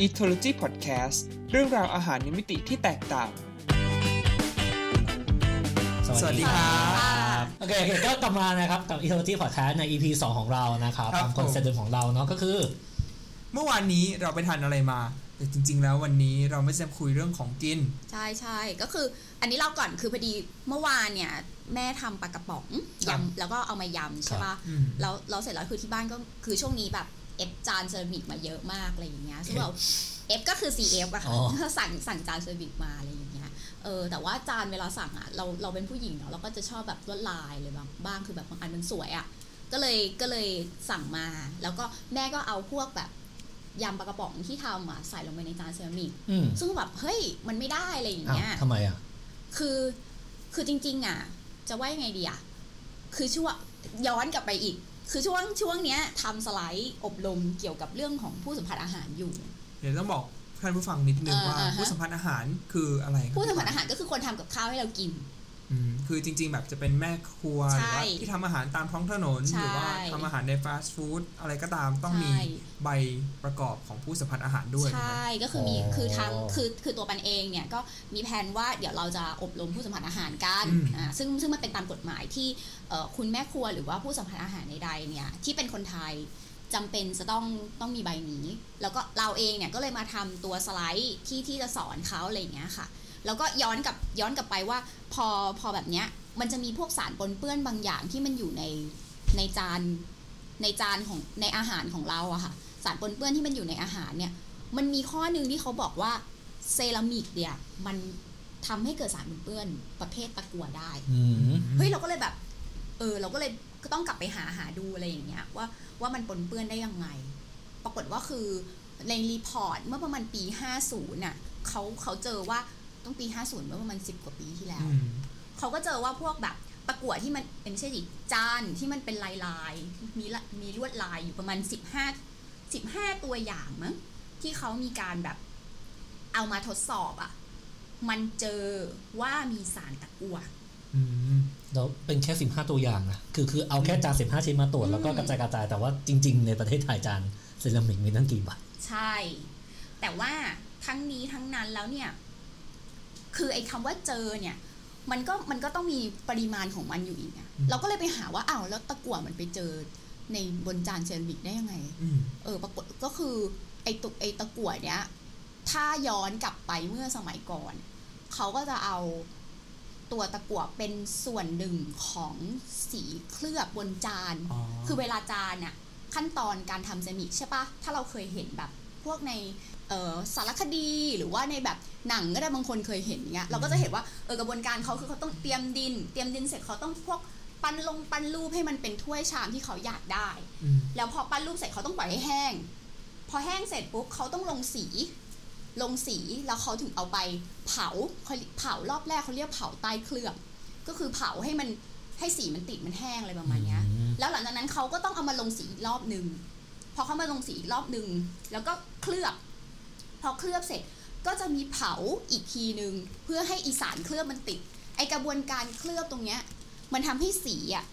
Ethology Podcast เรื่องราวอาหารในมิติที่แตกต่าง สวัสดีครับโอเคโอเคก็กลับมานะครับกับ e t o l o g y Podcast ใน EP 2 ของเรานะครับครับตามคอนเซ็ปต์เดิมของเราเนาะก็คือ เมื่อวานนี้เราไปทานอะไรมา แต่จริง ๆ แล้ววันนี้เราไม่จะคุยเรื่องของกิน ใช่ใช่ก็คืออันนี้เราก่อนคือพอดีเมื่อวานเนี่ย แม่ทำปลากระป๋องครับยำแล้วก็เอามายำใช่ปะอืม แล้วเราเสร็จแล้วคือที่บ้านก็คือช่วงนี้แบบ เอฟจานเซรามิกมาเยอะมากอะไรอย่างเงี้ยซึ่งเราเอฟก็คือ CF อะอ๋ค่ะอสั่งสั่งจานเซรามิกมาอะไรอย่างเงี้ยเออแต่ว่าจานเวลาสั่งอะเราเราเป็นผู้หญิงเนาะเราก็จะชอบแบบลวดลายเลยบางบ้างคือแบบบางอันมันสวยอะก็เลยก็เลยสั่งมา แล้วก็แม่ก็เอาพวกแบบยำปลากระป๋องที่ทำอะใส่ลงไปในจานเซรามิกอืมซึ่งแบบเฮ้ยมันไม่ได้อะไรอย่างอ้าวเงี้ยทำไมอะคือคือจริง ๆ อะ จะว่ายังไงดีอะคือช่วงย้อนกลับไปอีก คือช่วงช่วงเนี้ยทำสไลด์อบรมเกี่ยวกับเรื่องของผู้สัมผัสอาหารอยู่ เดี๋ยวต้องบอกท่านผู้ฟังนิดนึงเออว่าอ่าฮะผู้สัมพันธ์อาหารคืออะไรครับผู้สัมผัสอาหารก็คือคนทำกับข้าวให้เรากินอืม คือจริง ๆ แบบจะเป็นแม่ครัวหใช่รือว่าที่ทำอาหารตามท้องถนนใช่หรือว่าทำอาหารในฟาสต์ฟู้ดอะไรก็ตามต้องมีใช่ใบประกอบของผู้สัมพันธ์อาหารด้วย ใช่ ก็คือมีอ๋อคือทางคือคือตัวปันเองเนี่ยก็มีแผนว่าเดี๋ยวเราจะอบรมผู้สัมผัสอาหารกันอืมอ่าซึ่งซึ่งมันเป็นตามกฎหมายที่เอ่อคุณแม่ครัวหรือว่าผู้สัมผัสอาหารใดๆเนี่ยที่เป็นคนไทยจำเป็นจะต้องต้องมีใบนี้ แล้วก็เราเองเนี่ยก็เลยมาทำตัวสไลด์ที่ที่จะสอนเขาอะไรอย่างเงี้ยค่ะ แล้วก็ย้อนกลับย้อนกลับไปว่า พอพอแบบเนี้ยมันจะมีพวกสารปนเปื้อนบางอย่างที่มันอยู่ในในจานในจานของในอาหารของเราอะค่ะสารปนเปื้อนที่มันอยู่ในอาหารเนี่ยมันมีข้อหนึ่งที่เขาบอกว่าเซรามิกเนี่ยมันทำให้เกิดสารปนเปื้อนประเภทตะกั่วได้อืมเฮ้ยเราก็เลยแบบ เออ เราก็เลยก็ต้องกลับไปหาหาดูอะไรอย่างเงี้ยว่าว่ามันปนเปื้อนได้ยังไง ปรากฏว่าคือใน report เมื่อประมาณปี 50น่ะเขาเขาเจอว่า ต้องปี 50 เมื่อประมาณ10 กว่าปีที่แล้วอืมเขาก็เจอว่าพวกแบบตะกั่วที่มันเป็นไม่ใช่ดิจานที่มันเป็นลายลายๆมีละมีลวดลายอยู่ประมาณสิบห้าสิบห้าตัวอย่างมั้งที่เขามีการแบบเอามาทดสอบอะ่ะ มันเจอว่ามีสารตะกั่วอืมแล้วเป็นแค่15ตัวอย่างนะคือคือเอาแค่จาน15ชิ้นมาตรวจอืมแล้วก็กระจายกระจายแต่ว่าจริง ๆ ในประเทศไทยจานเซรามิกมีตั้งกี่ใบใช่ แต่ว่าทั้งนี้ทั้งนั้นแล้วเนี่ย คือไอ้คำว่าเจอเนี่ย มันก็มันก็ต้องมีปริมาณของมันอยู่อีกอะเราก็เลยไปหาว่าอ้าวแล้วตะกั่วมันไปเจอในบนจานเซรามิกได้ยังไงอืมเออปรากฏก็คือไอ้ตุไอ้ตะกั่วเนี้ยถ้าย้อนกลับไปเมื่อสมัยก่อน เขาก็จะเอาตัวตะกั่วเป็นส่วนหนึ่งของสีเคลือบบนจานอ๋อคือเวลาจานน่ะขั้นตอนการทำเซรามิกใช่ปะถ้าเราเคยเห็นแบบ พวกในเอ่อ สารคดีหรือว่าในแบบหนังก็ได้บางคนเคยเห็นเงี้ยเราก็จะเห็นว่าเออกระบวนการเขาคือเขาต้องเตรียมดิน เตรียมดินเสร็จเขาต้องพวกปั้นลงปั้นรูปให้มันเป็นถ้วยชามที่เขาอยากได้อืมแล้วพอปั้นรูปเสร็จเขาต้องปล่อยให้แห้ง พอแห้งเสร็จปุ๊บเขาต้องลงสี ลงสีแล้วเขาถึงเอาไปเผาเขาเผารอบแรกเขาเรียกเผาใต้เคลือบ ก็คือเผาให้มันให้สีมันติดมันแห้งอะไรประมาณเนี้ยอืมแล้วหลังจากนั้นเขาก็ต้องเอามาลงสีอีกรอบหนึ่งพอเขามาลงสีอีกรอบหนึ่งแล้วก็เคลือบ พอเคลือบเสร็จก็จะมีเผาอีกทีหนึ่งเพื่อให้อีสานเคลือบมันติด ไอกระบวนการเคลือบตรงเนี้ยมันทำให้สีอะ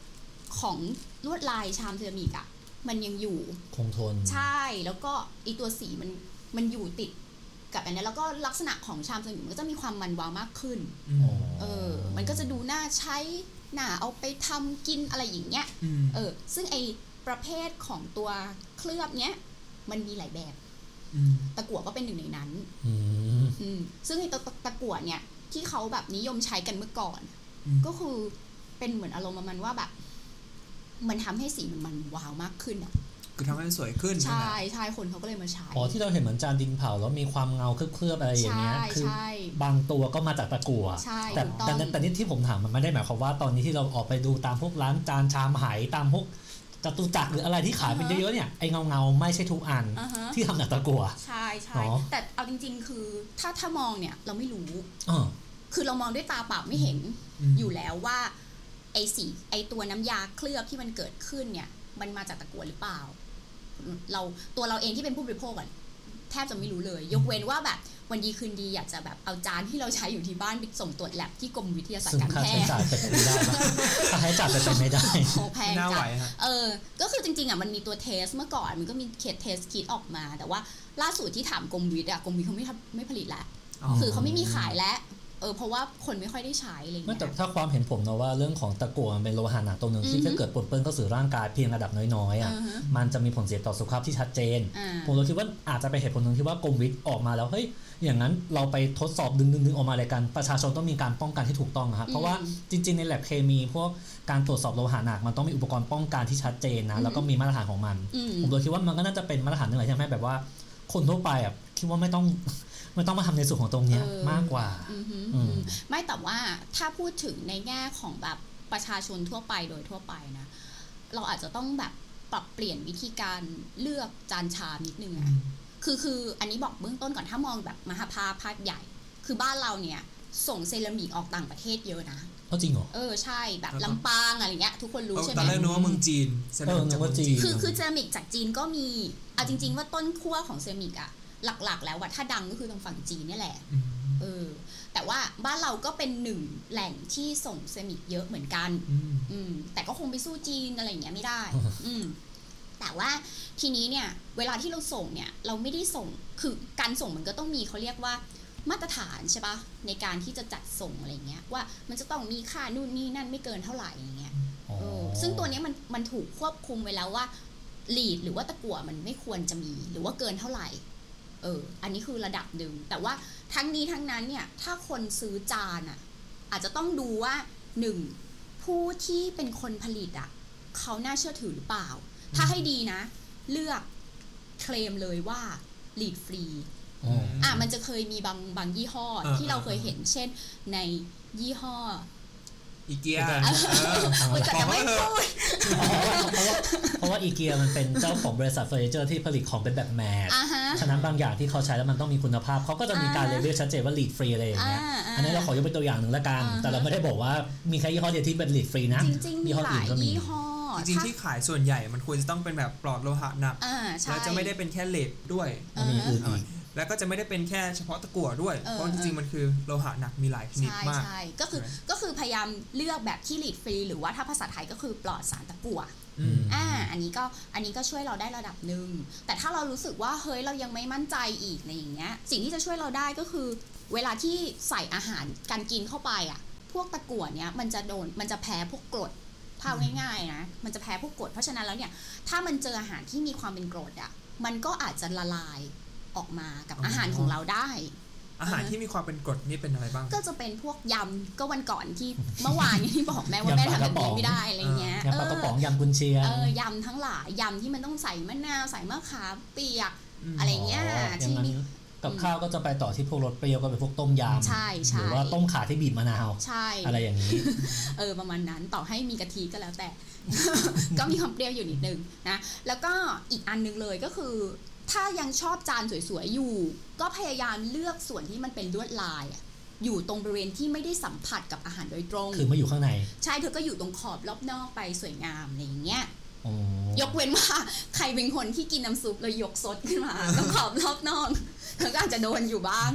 ของลวดลายชามเซรามิกอะมันยังอยู่คงทน ใช่แล้วก็อีตัวสีมันมันอยู่ติดกับอันนี้แล้วก็ลักษณะของชามสมิงมันก็จะมีความมันวาวมากขึ้นอืมอ๋อเออ มันก็จะดูน่าใช้น่าเอาไปทำกินอะไรอย่างเงี้ยอืมเออ ซึ่งไอประเภทของตัวเคลือบเนี้ยมันมีหลายแบบอืม ตะกั่วก็เป็นหนึ่งในนั้นอืมอืมซึ่งไอตัวตะกั่วเนี่ย ที่เขาแบบนิยมใช้กันเมื่อก่อนอืมก็คือเป็นเหมือนอารมณ์ประมาณว่าแบบ มันทำให้สีมันมันวาวมากขึ้นอะคือทำให้มันสวยขึ้นใช่ไหมใช่ใช่คนเขาก็เลยมาใช้อ๋อที่เราเห็นเหมือนจานดินเผาแล้วมีความเงาเคลือบๆอะไรอย่างเงี้ยใช่คือใช่บางตัวก็มาจากตะกั่วใช่แต่ถูกต้แต่องแต่แต่นี่ที่ผมถามมันไม่ได้หมายความว่าตอนนี้ที่เราออกไปดูตามพวกร้านจานชามไหตามพวก จตุจักรหรืออะไรที่ขายเป็นเยอะๆเนี่ยไอ้เงาเงาๆไม่ใช่ทุกอันอ่าฮะที่ทำจากตะกั่วใช่ใช่อ๋อแต่เอาจริง ๆ คือถ้าถ้ามองเนี่ยเราไม่รู้อ๋อคือเรามองด้วยตาเปล่าไม่เห็นมอยู่แล้วว่าไอสีไอตัวน้ำยาเคลือบที่มันเกิดขึ้นเนี่ย มันมาจากตะกั่วหรือเปล่า เราตัวเราเองที่เป็นผู้บริโภคอะ แทบจะไม่รู้เลย ยกเว้นว่าแบบวันดีคืนดีอยากจะแบบเอาจานที่เราใช้อยู่ที่บ้านไปส่งตรวจแลบที่กรมวิทยาศาสตซึ่งร์การค่าแพใช้ทย์จ่ายเป็นไปไม่ได้ปะค่าใช้จ่ายเป็นไปไม่ได้โอ้แพงไม่น่าไหวจังฮะเออ ก็คือจริงๆอะมันมีตัว test เมื่อก่อนมันก็มีเคส test kit ออกมา แต่ว่าล่าสุดที่ถามกรมวิทย์อะกรมวิทย์เขาไม่ทำไม่ผลิตแล้วคือเขาไม่มีขายแล้ว เออเพราะว่าคนไม่ค่อยได้ใช้อะไรอย่างไม่เงี้แต่ยถ้าความเห็นผมนะว่าเรื่องของตะกั่วมันเป็นโลหะหนักตัวหนึ่งที่อือฮึถ้าเกิดปนเปื้อนเข้าสู่ร่างกายเพียงระดับน้อยๆอะอือฮะมันจะมีผลเสียต่อสุขภาพที่ชัดเจนอ่าผมเลยคิดว่าอาจจะเป็นเหตุผลหนึ่งที่ว่ากรมวิทย์ออกมาแล้วเฮ้ยอย่างนั้นเราไปทดสอบดึงดึงดึงออกมาเลยกัน ประชาชนต้องมีการป้องกันที่ถูกต้องอะครับเพราะว่าจริง ๆ ในแลบเคมีพวกการตรวจสอบโลหะหนักมันต้องมีอุปกรณ์ป้องกันที่ชัดเจนนะแล้วก็มีมาตรฐานของมันอืมผมเลยคิดว่ามันก็น่าจะเป็นมาตรฐานหนึ่งเลยใช่ไหมแบบว่าคนทั่วไปอะคิดว่าไม่ต้อง ไม่ต้องมาทำในส่วนของตรงเนี้ยเออมากกว่าอืมฮึอืมไม่แต่ว่าถ้าพูดถึงในแง่ของแบบประชาชนทั่วไปโดยทั่วไปนะ เราอาจจะต้องแบบปรับเปลี่ยนวิธีการเลือกจานชามนิดนึงอะคือคืออันนี้บอกเบื้องต้นก่อนถ้ามองแบบมหาภาพภาพใหญ่ คือบ้านเราเนี่ยส่งเซรามิกออกต่างประเทศเยอะนะเพราะจริงเหรอ เออใช่แบบแล้วก็ลำปางอะไรเงี้ยทุกคนรู้เออใช่ตไหอมนแรกนึกว่าเมืองจีนเซรามิกจากเมืองจีน คือคือเซรามิกจากจีนก็มี เอาจริง ๆ ว่าต้นขั้วของเซรามิกอะ หลักๆ แล้วว่าถ้าดังก็คือทางฝั่งจีนเนี่ยแหละอืมเออแต่ว่าบ้านเราก็เป็นหนึ่งแหล่งที่ส่งเซรามิกเยอะเหมือนกันอืมอืมแต่ก็คงไปสู้จีนอะไรอย่างเงี้ยไม่ได้ อืมแต่ว่าทีนี้เนี่ย เวลาที่เราส่งเนี่ย เราไม่ได้ส่งคือการส่งมันก็ต้องมีเขาเรียกว่ามาตรฐานใช่ปะในการที่จะจัดส่งอะไรเงี้ย ว่ามันจะต้องมีค่านู่นนี่นั่นไม่เกินเท่าไหร่อย่างเงี้ยอ๋อเออซึ่งตัวเนี้ยมันมันถูกควบคุมไว้แล้วว่าลีดหรือว่าตะกั่วมันไม่ควรจะมีหรือว่าเกินเท่าไหร่ เออ อันนี้คือระดับหนึ่ง แต่ว่าทั้งนี้ทั้งนั้นเนี่ย ถ้าคนซื้อจานอะ อาจจะต้องดูว่าหนึ่งผู้ที่เป็นคนผลิตอะเขาน่าเชื่อถือหรือเปล่า ถ้าให้ดีนะ เลือกเคลมเลยว่า lead freeอ๋ออะมันจะเคยมีบางบางยี่ห้ออ่าที่เราอ่าเคยเห็น เช่นในยี่ห้อ อีเกียเออเออเฮ้ยแต่จะไม่พูดเพราะว่าเพราะว่าเพราะว่าอีเกียมันเป็นเจ้าของบริษัทเฟอร์นิเจอร์ที่ผลิตของเป็นแบบ mass อ่าฮะฉะนั้นบางอย่างที่เขาใช้แล้วมันต้องมีคุณภาพเขาก็จะมีการอ่าเลเวลชัดเจนว่า lead free อะไรอย่างเงี้ยอ่าอ่าอันนี้เราขอยกเป็นตัวอย่างหนึ่งละกันอ่าฮะแต่เราไม่ได้บอกว่ามีแค่ยี่ห้อเดียวที่เป็นลีดฟรีนะจริงๆมียี่ห้อหอื่ลานยก็มียี่ห้อจริงๆถ้าที่ขายส่วนใหญ่มันควรจะต้องเป็นแบบปลอดโลหะหนักอ่าใช่แล้วจะไม่ได้เป็นแค่เลดด้วยมันมีอื่นอีก แล้วก็จะไม่ได้เป็นแค่เฉพาะตะกั่วด้วยเออเพราะจริงๆมันคือโลหะหนักมีหลายชนิดใช่มากใช่ก็คือใช่ไหมก็คือพยายามเลือกแบบที่ลีดฟรี หรือว่าถ้าภาษาไทยก็คือปลอดสารตะกั่วอืมอ่าอันนี้ก็อันนี้ก็ช่วยเราได้ระดับหนึ่งแต่ถ้าเรารู้สึกว่าเฮ้ยเรายังไม่มั่นใจอีกอะไรอย่างเงี้ยสิ่งที่จะช่วยเราได้ก็คือ เวลาที่ใส่อาหารการกินเข้าไปอะพวกตะกั่วเนี้ยมันจะโดนมันจะแพ้พวกกรดพาง่ายๆนะมันจะแพ้พวกกรดเพราะฉะนั้นแล้วเนี่ยถ้ามันเจออาหารที่มีความเป็นกรดอะมันก็อาจจะละลาย ออกมากับอ๋อออาหารของเราได้ อาหารที่มีความเป็นกรดนี่เป็นอะไรบ้าง ก็จะเป็นพวกยำก็วันก่อนที่เมื่อวานนี้ที่บอกแม่ว่าแม่ทำแบบนี้ไม่ได้อะไรเงี้ยยำปลากระป๋องยำกุนเชียงเออยำทั้งหลายยำที่มันต้องใส่มะนาวใส่มะขามเปียกอืมอะไรเงี้ยอย่างที่นั้นมีกับข้าวก็จะไปต่อที่พวกรสเปรี้ยวก็เป็นพวกต้มยำใช่ใช่หรือว่าต้มขาที่บีบมะนาวใช่อะไรอย่างนี้ เออประมาณนั้นต่อให้มีกะทิก็แล้วแต่ ก็มีความเปรี้ยวอยู่นิดนึงนะ แล้วก็อีกอันนึงเลยก็คือ ถ้ายังชอบจานสวยๆอยู่ ก็พยายามเลือกส่วนที่มันเป็นลวดลายอะอยู่ตรงบริเวณที่ไม่ได้สัมผัสกับอาหารโดยตรง คือมาอยู่ข้างใน ใช่เธอก็อยู่ตรงขอบรอบนอกไปสวยงามอะไรอย่างเงี้ยอ๋อยกเว้นว่าใครเป็นคนที่กินน้ำซุปแล้วยกซดขึ้นมาก็ขอบรอบนอกเธอก็อาจจะโดนอยู่บ้าง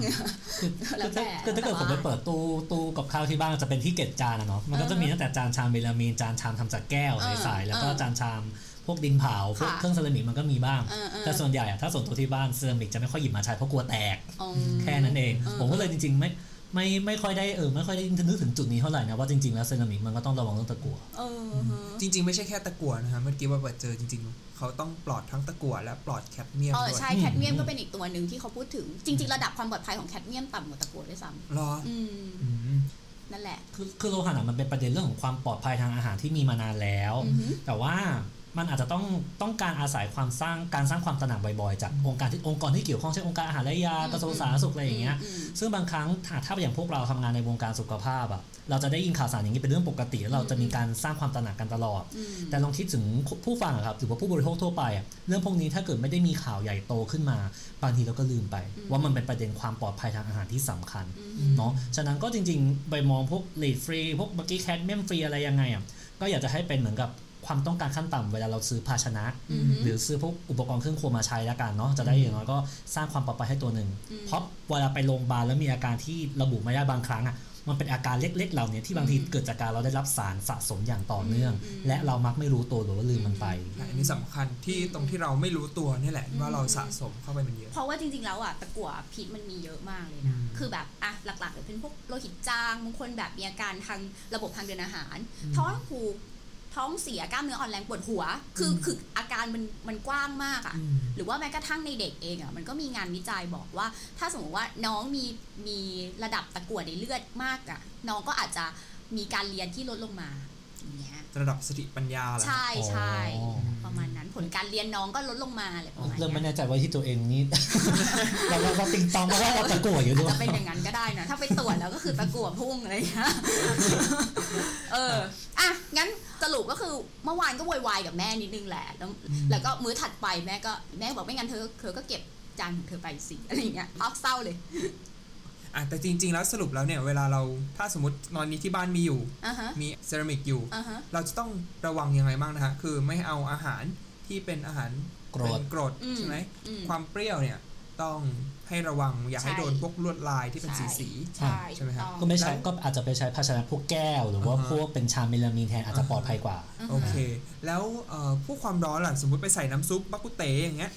แล้วแต่คือถ้าเกิดผมไปเปิดตู้ตู้กับข้าวที่บ้านจะเป็นที่เก็บจานอะเนาะมันก็จะมีตั้งแต่จานชามเบลามีนจานชามทำจากแก้วเออใสๆแล้วก็เออจานชาม พวกดินเผาพวกค่ะเครื่องเซรามิกมันก็มีบ้างเออเออแต่ส่วนใหญ่อะถ้าส่วนตัวที่บ้านเซรามิกจะไม่ค่อยหยิบมาใช้เพราะกลัวแตกอ๋อแค่นั้นเองเออผมก็เลยจริง ๆ ไม่ไม่ไม่ค่อยได้เออไม่ค่อยได้นึกถึงจุดนี้เท่าไหร่นะว่าจริงๆแล้วเซรามิกมันก็ต้องระวังเรื่องตะกั่วเออฮะจริง ๆ ไม่ใช่แค่ตะกั่วนะฮะเมื่อกี้ว่าเปิดเจอจริง ๆ เขาต้องปลอดทั้งตะกั่วและปลอดแคดเมียมเออด้วยใช่อืมแคดเมียมก็เป็นอีกตัวหนึ่งที่เขาพูดถึงจริง ๆ ระดับความปลอดภัยของแคดเมียมต่ำกว่าตะกั่วด้วยซ้เหรอำอืมอืมนั่นแหละคือคือโลหะหนักมันเป็นประเด็นเรื่องของความปลอดภัยทางอาหารที่มีมานานแล้วอือหือแต่ว่า มันอาจจะต้องต้องการอาศัยความสร้างการสร้างความตระหนักบ่อยๆ จากองค์การที่องค์กรที่เกี่ยวข้องเช่นองค์การอาหารและยากระทรวงสาธารณสุขอะไรอย่างเงี้ยอืมซึ่งบางครั้งถ้าถ้าอย่างพวกเราทำงานในวงการสุขภาพอะเราจะได้ยินข่าวสารอย่างนี้เป็นเรื่องปกติแล้วเราจะมีการสร้างความตระหนักกันตลอดอืมแต่ลองคิดถึงผู้ฟังอะครับหรือว่าผู้บริโภคทั่วไปอะเรื่องพวกนี้ถ้าเกิดไม่ได้มีข่าวใหญ่โตขึ้นมาบางทีเราก็ลืมไป ว่ามันเป็นประเด็นความปลอดภัยทางอาหารที่สำคัญอืมเนาะฉะนั้นก็จริงๆ ไปมองพวกลีดฟรีพวกเมื่อกี้แคดเมียมฟรีอะไรยังไงอะก็อยากจะให้เป็นเหมือนกับ ความต้องการขั้นต่ำเวลาเราซื้อภาชนะอือฮึหรือซื้อพวกอุปกรณ์เครื่องครัวมาใช้แล้วกันเนาะจะได้อย่างน้อยก็สร้างความปลอดภัยให้ตัวหนึ่งอืมเพราะเวลาไปโรงพยาบาลแล้วมีอาการที่ระบุไม่ได้บางครั้งอะมันเป็นอาการเล็ก ๆ เหล่านี้ที่บางทีอืมเกิดจากการเราได้รับสารสะสมอย่างต่อเนื่องอืมและเรามักไม่รู้ตัวหรือว่าลืมมันไป อันนี้สำคัญที่ตรงที่เราไม่รู้ตัวนี่แหละอืมว่าเราสะสมเข้าไปมันเยอะ เพราะว่าจริง ๆ แล้วอะตะกั่วพิษมันมีเยอะมากเลยอืนะมคือแบบอะหลักๆเลยเป็นพวกโลหิตจางบางคนแบบมีอาการทางระบบทางเดินอาหารอืมท้องผูก ท้องเสียกล้ามเนื้ออ่อนแรงปวดหัว คืออมคืออาการมันมันกว้างมากอะอืมหรือว่าแม้กระทั่งในเด็กเองอะมันก็มีงานวิจัยบอกว่า ถ้าสมมติว่าน้องมีมีระดับตะกั่วในเลือดมากอะ น้องก็อาจจะมีการเรียนที่ลดลงมาอย่างเงี้ยระดับสติปัญญาเหรอใช่ใช่อ๋อประมาณนั้นผลการเรียนน้องก็ลดลงมาอะไรประมาณเริ่มไม่เนี้ยแน่ใจว่าที่ตัวเองนี่เราเราเราติงตองเพราะว่าเราตะกั่วอยู่อาจด้วยจะเป็นอย่างนั้นก็ได้นะถ้าไปตรวจแล้วก็คือตะกั่วพุ่งอะไรอย่างเงี้ยเอออะงั้น สรุปก็คือเมื่อวานก็โวยวายกับแม่นิดนึงแหละแล้วแล้วก็มื้อถัดไปแม่ก็แม่บอกไม่งั้นเธอเธอก็เก็บจานของเธอไปสิอะไรอย่างเงี้ยพักเศร้าเลยอะแต่จริง ๆ แล้วสรุปแล้วเนี่ยเวลาเราถ้าสมมติตอนนี้ที่บ้านมีอยู่อะฮะมีเซรามิกอยู่อะฮะเราจะต้องระวังยังไงบ้างนะฮะคือไม่เอาอาหารที่เป็นอาหารกรดเป็นกรดอืมใช่ไหมอืมความเปรี้ยวเนี่ยต้อง ให้ระวังอย่าให้ใช่โดนพวกลวดลายที่เป็นสีสีใช่ใช่ไหมครับถูต้องก็ไม่ใช่แล้วก็อาจจะไปใช้ภาชนะพวกแก้ว หรือว่าอ่าฮะพวกเป็นชามเมลามีนแทนอาจจะปลอดภัยกว่าอือโอฮะเค แล้วเอ่อพวกความร้อนล่ะสมมติไปใส่น้ำซุปบักกุเตอย่างเงี้ย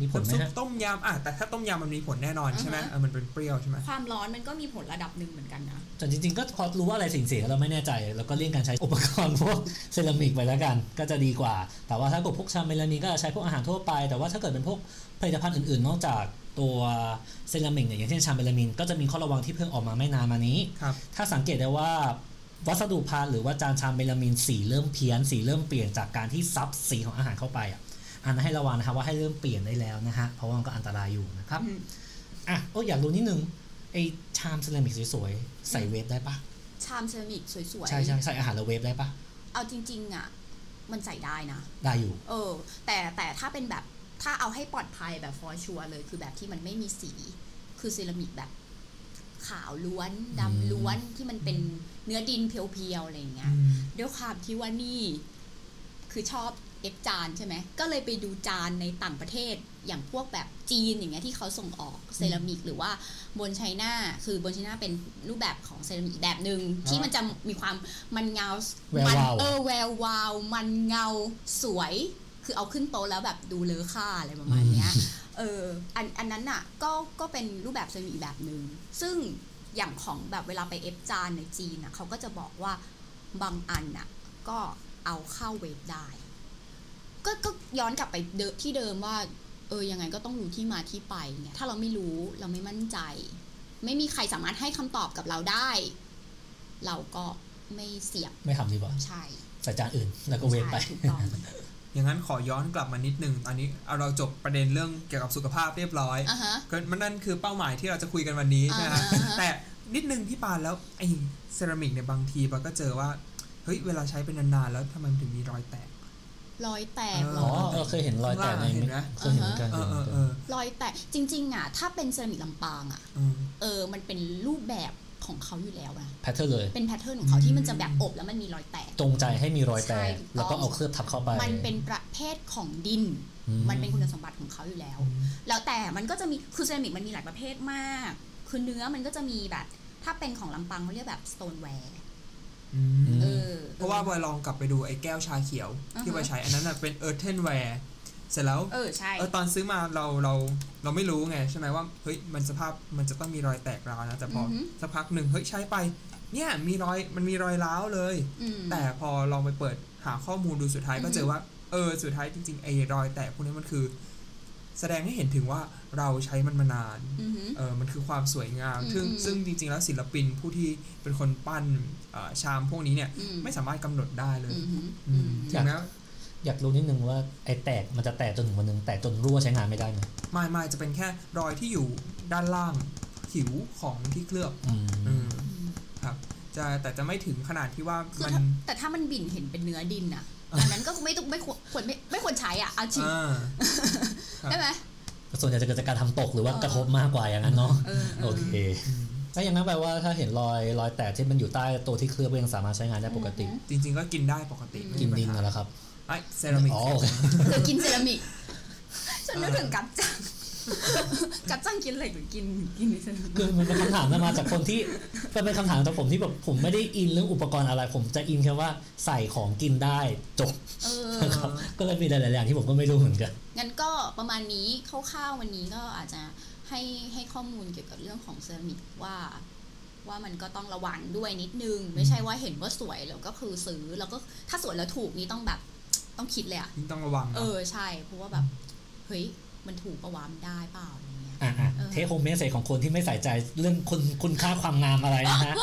มีผลไหมน้ำซุปฮะต้มยำอะแต่ถ้าต้มยำมันมีผลแน่นอนใช่ไหมอ่าฮะเออมันเป็นเปรี้ยวใช่ไหมความร้อนมันก็มีผลระดับหนึ่งเหมือนกันนะแต่จริงๆก็พอรู้ว่าอะไรสิ่งเสียเราไม่แน่ใจเราก็เลี่ยงการใช้อุปกรณ์พวกเซรามิกไปแล้วกัน ก็จะดีกว่า แต่ว่าถ้าเกิดพวกชามเมลามีนก็จะใช้พวกอาหารทั่วไป แต่ว่าถ้าเกิดเป็นพวกผลิตภัณฑ์อื่นๆ นอกจาก ตัวเซรามิกเนี่ยอย่างเช่นชามเมลามีนก็จะมีข้อระวังที่เพิ่งออกมาไม่นานมานี้ครับถ้าสังเกตได้ว่าวัสดุพานหรือว่าจานชามเมลามีนสีเริ่มเพี้ยนสีเริ่มเปลี่ยนจากการที่ซับสีของอาหารเข้าไปอะอันนั้นให้ระวังนะครับว่าให้เริ่มเปลี่ยนได้แล้วนะฮะเพราะว่ามันก็อันตรายอยู่นะครับอืมอะโอ้อยากรู้นิดนึงไอชามเซรามิกสวยๆใส่เวฟได้ปะชามเซรามิกสวยๆใช่ใช่ใส่อาหารแล้วเวฟได้ปะเอาจริงๆอะมันใส่ได้นะ ได้อยู่ เออ แต่แต่ถ้าเป็นแบบ ถ้าเอาให้ปลอดภัยแบบ for sure เลย คือแบบที่มันไม่มีสี คือเซรามิกแบบขาวล้วนดำล้วนที่มันเป็นเนื้อดิน pure ๆอะไรอย่างเงี้ยอืมด้วยความที่ว่านี่ คือชอบ CF จานใช่ไหมก็เลยไปดูจานในต่างประเทศอย่างพวกแบบจีนอย่างเงี้ยที่เขาส่งออกเซรามิกหรือว่า bone china คือ bone china เป็นรูปแบบของเซรามิกอีกแบบหนึ่งที่มันจะมีความมันเงาแววมัวาวเออแวววาว มันเงาสวย คือเอาขึ้นโต๊ะแล้วแบบดูเลอค่าอะไรประมาณเนี้ยเอออันอันนั้นอะก็ก็เป็นรูปแบบเซรามิกอีกแบบหนึ่งซึ่งอย่างของแบบเวลาไปเอฟจานในจีนอะเขาก็จะบอกว่าบางอันอะก็เอาเข้าเวฟได้ ก็ก็ย้อนกลับไปเดิมที่เดิมว่า เออยังไงก็ต้องรู้ที่มาที่ไปเนี่ยถ้าเราไม่รู้เราไม่มั่นใจ ไม่มีใครสามารถให้คำตอบกับเราได้ เราก็ไม่เสียบไม่ทำดีกว่าใช่ใส่จานอื่นแล้วก็เวฟไปใช่ถูกต้อง อย่างนั้นขอย้อนกลับมานิดนึงตอนนี้เอาเราจบประเด็นเรื่องเกี่ยวกับสุขภาพเรียบร้อยอะฮะก็มันนั่นคือเป้าหมายที่เราจะคุยกันวันนี้ใช่ไหมฮะอ่าฮะแต่นิดนึงพี่ปานแล้วไอ้เซรามิกเนี่ยบางทีปานก็เจอว่าเฮ้ยเวลาใช้เป็นนานๆแล้วทำไมมันถึงมีรอยแตกรอยแตกเออเหรอ๋ออเออเคยเห็นรอยแตกในเห็นไหมเคยเห็นเหมือนกันเออเออเออรอยแตกจริงๆอะถ้าเป็นเซรามิกลำปางอะเออเออมันเป็นรูปแบบ ของเขาอยู่แล้วนะ pattern เลยเป็น pattern ของเขาอืมที่มันจะแบบอบแล้วมันมีรอยแตกจงใจให้มีรอยแตใช่ถูกต้องแล้วก็เอาเคลือบทับเข้าไป มันเป็นประเภทของดินอืมมันเป็นคุณสมบัติของเขาอยู่แล้ว แล้วแต่มันก็จะมีคือเซรามิกมันมีหลายประเภทมาก คือเนื้อมันก็จะมีแบบ ถ้าเป็นของลำปางเขาเรียกแบบ stonewareอืมเออเพราะว่าบอยลองกลับไปดูไอ้แก้วชาเขียวอ่าฮะที่บอยใช้อันนั้นน่ะเป็นเอ r ร์เทนแวร์ เสร็จแล้วเออใช่เออตอนซื้อมาเราเราเราไม่รู้ไงใช่ไหมว่าเฮ้ยมันสภาพมันจะต้องมีรอยแตกร้าวนะแต่พอออฮึสักพักหนึ่งเฮ้ยใช้ไป เนี่ยมีรอยมันมีรอยร้าวเลยอืมแต่พอลองไปเปิดหาข้อมูลดูสุดท้ายก็อือฮึเจอว่าเออสุดท้ายจริงๆไอ้รอยแตกพวกนี้มันคือ แสดงให้เห็นถึงว่าเราใช้มันมานานอือหือเออมันคือความสวยงามอืมซึ่งอืมซึ่งจริง ๆ แล้วศิลปินผู้ที่เป็นคนปั้นเอ่อชามพวกนี้เนี่ยอืมไม่สามารถกำหนดได้เลยอือหืออือืมมถึงแม้ อยากรู้นิดนึงว่าไอ้แตกมันจะแตกจนถึงวันหนึงแตกจนรั่วใช้งานไม่ได้ไหมไม่ไม่จะเป็นแค่รอยที่อยู่ด้านล่างผิวของที่เคลือบอืมอืมครับ จะแต่จะไม่ถึงขนาดที่ว่าคือมันถ้าแต่ถ้ามันบิ่นเห็นเป็นเนื้อดินอะอันนั้นก็ไม่ต้องไม่ควรควรไม่ไม่ควรใช้อะเอาจริงอ่าครับใช่ไหมส่วนใหญ่จะเกิดจากการทำตกหรือว่ากระทบมากกว่าอย่างนั้นเนาะเออเอโออเคอืมถ้าอย่างนั้นแปลว่าถ้าเห็นรอยรอยแตกที่มันอยู่ใต้ตัวที่เคลือบก็ยังสามารถใช้งานได้ปกติอือฮึจริง ๆ ก็กินได้ปกติไม่กินมีดินปัญหานั่นแหละครับ ไอ้เซรามิกอ๋อโอเคเธอกินเซรามิกฉันนึกถึงกัดจังกัดจังกินเหล็กหรือกินกินเซรามิกคือมันเป็นคำถามที่มาจากคนที่มันเป็นคำถามจากผมที่แบบผมไม่ได้อินเรื่องอุปกรณ์อะไร ผมจะอินแค่ว่าใส่ของกินได้จบเออนะครับก็เลยมีหลายๆอย่างที่ผมก็ไม่รู้เหมือนกันงั้นก็ประมาณนี้คร่าวๆวันนี้ก็อาจจะให้ให้ข้อมูลเกี่ยวกับเรื่องของเซรามิกว่าว่ามันก็ต้องระวังด้วยนิดนึง ไม่ใช่ว่าเห็นว่าสวยแล้วก็คือซื้อแล้วก็ถ้าสวยแล้วถูกนี่ต้องแบบ ต้องคิดเลยอะยิ่งต้องระวัง เอเนาะอใช่เพราะว่าแบบเฮ้ยมันถูกประวามนได้เปล่าอะไรเงี้ยอะอะเออ take-home message ของคนที่ไม่ใส่ใจเรื่องคุณคุณค่าความงามอะไรนะฮะ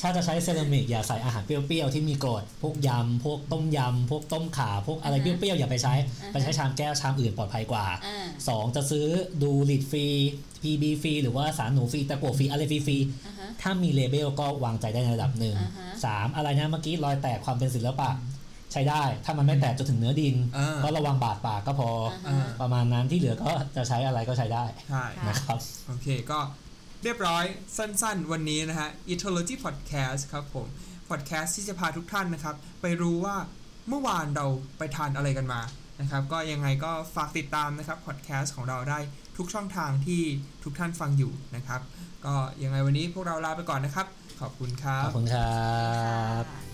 ถ้าจะใช้เซรามิกอย่าใส่อาหารเปรี้ยวๆ ที่มีกรด พวกยำ พวกต้มยำ พวกต้มข่าพวกอะไรเปรี้ยวๆ อย่าไปใช้ ไปใช้ชามแก้วชามอื่นปลอดภัยกว่าอ่าสองจะซื้อดูลิดฟรี PB ฟรีหรือว่าสารหนูฟรีตะกั่วฟรีอะไรฟรีอ่าฮะๆถ้ามีเลเบลก็วางใจได้ในระดับหนึ่งอ่าฮะสามอะไรนะเมื่อกี้รอยแตกความเป็นศิลปะ ใช้ได้ถ้ามันไม่แตกจนถึงเนื้อดิน อ่า ก็ระวังบาดปากก็พออ่าฮะประมาณนั้นที่เหลือก็จะใช้อะไรก็ใช้ได้ใช่ ค่ะ นะครับ โอเคก็เรียบร้อยสั้นๆ วันนี้นะฮะ Etology Podcast ครับผม Podcast ที่จะพาทุกท่านนะครับ ไปรู้ว่าเมื่อวานเราไปทานอะไรกันมานะครับ ก็ยังไงก็ฝากติดตามนะครับ Podcast ของเราได้ทุกช่องทางที่ทุกท่านฟังอยู่นะครับ ก็ยังไงวันนี้พวกเราลาไปก่อนนะครับ ขอบคุณครัขบ อบคุณครับ ค่ะ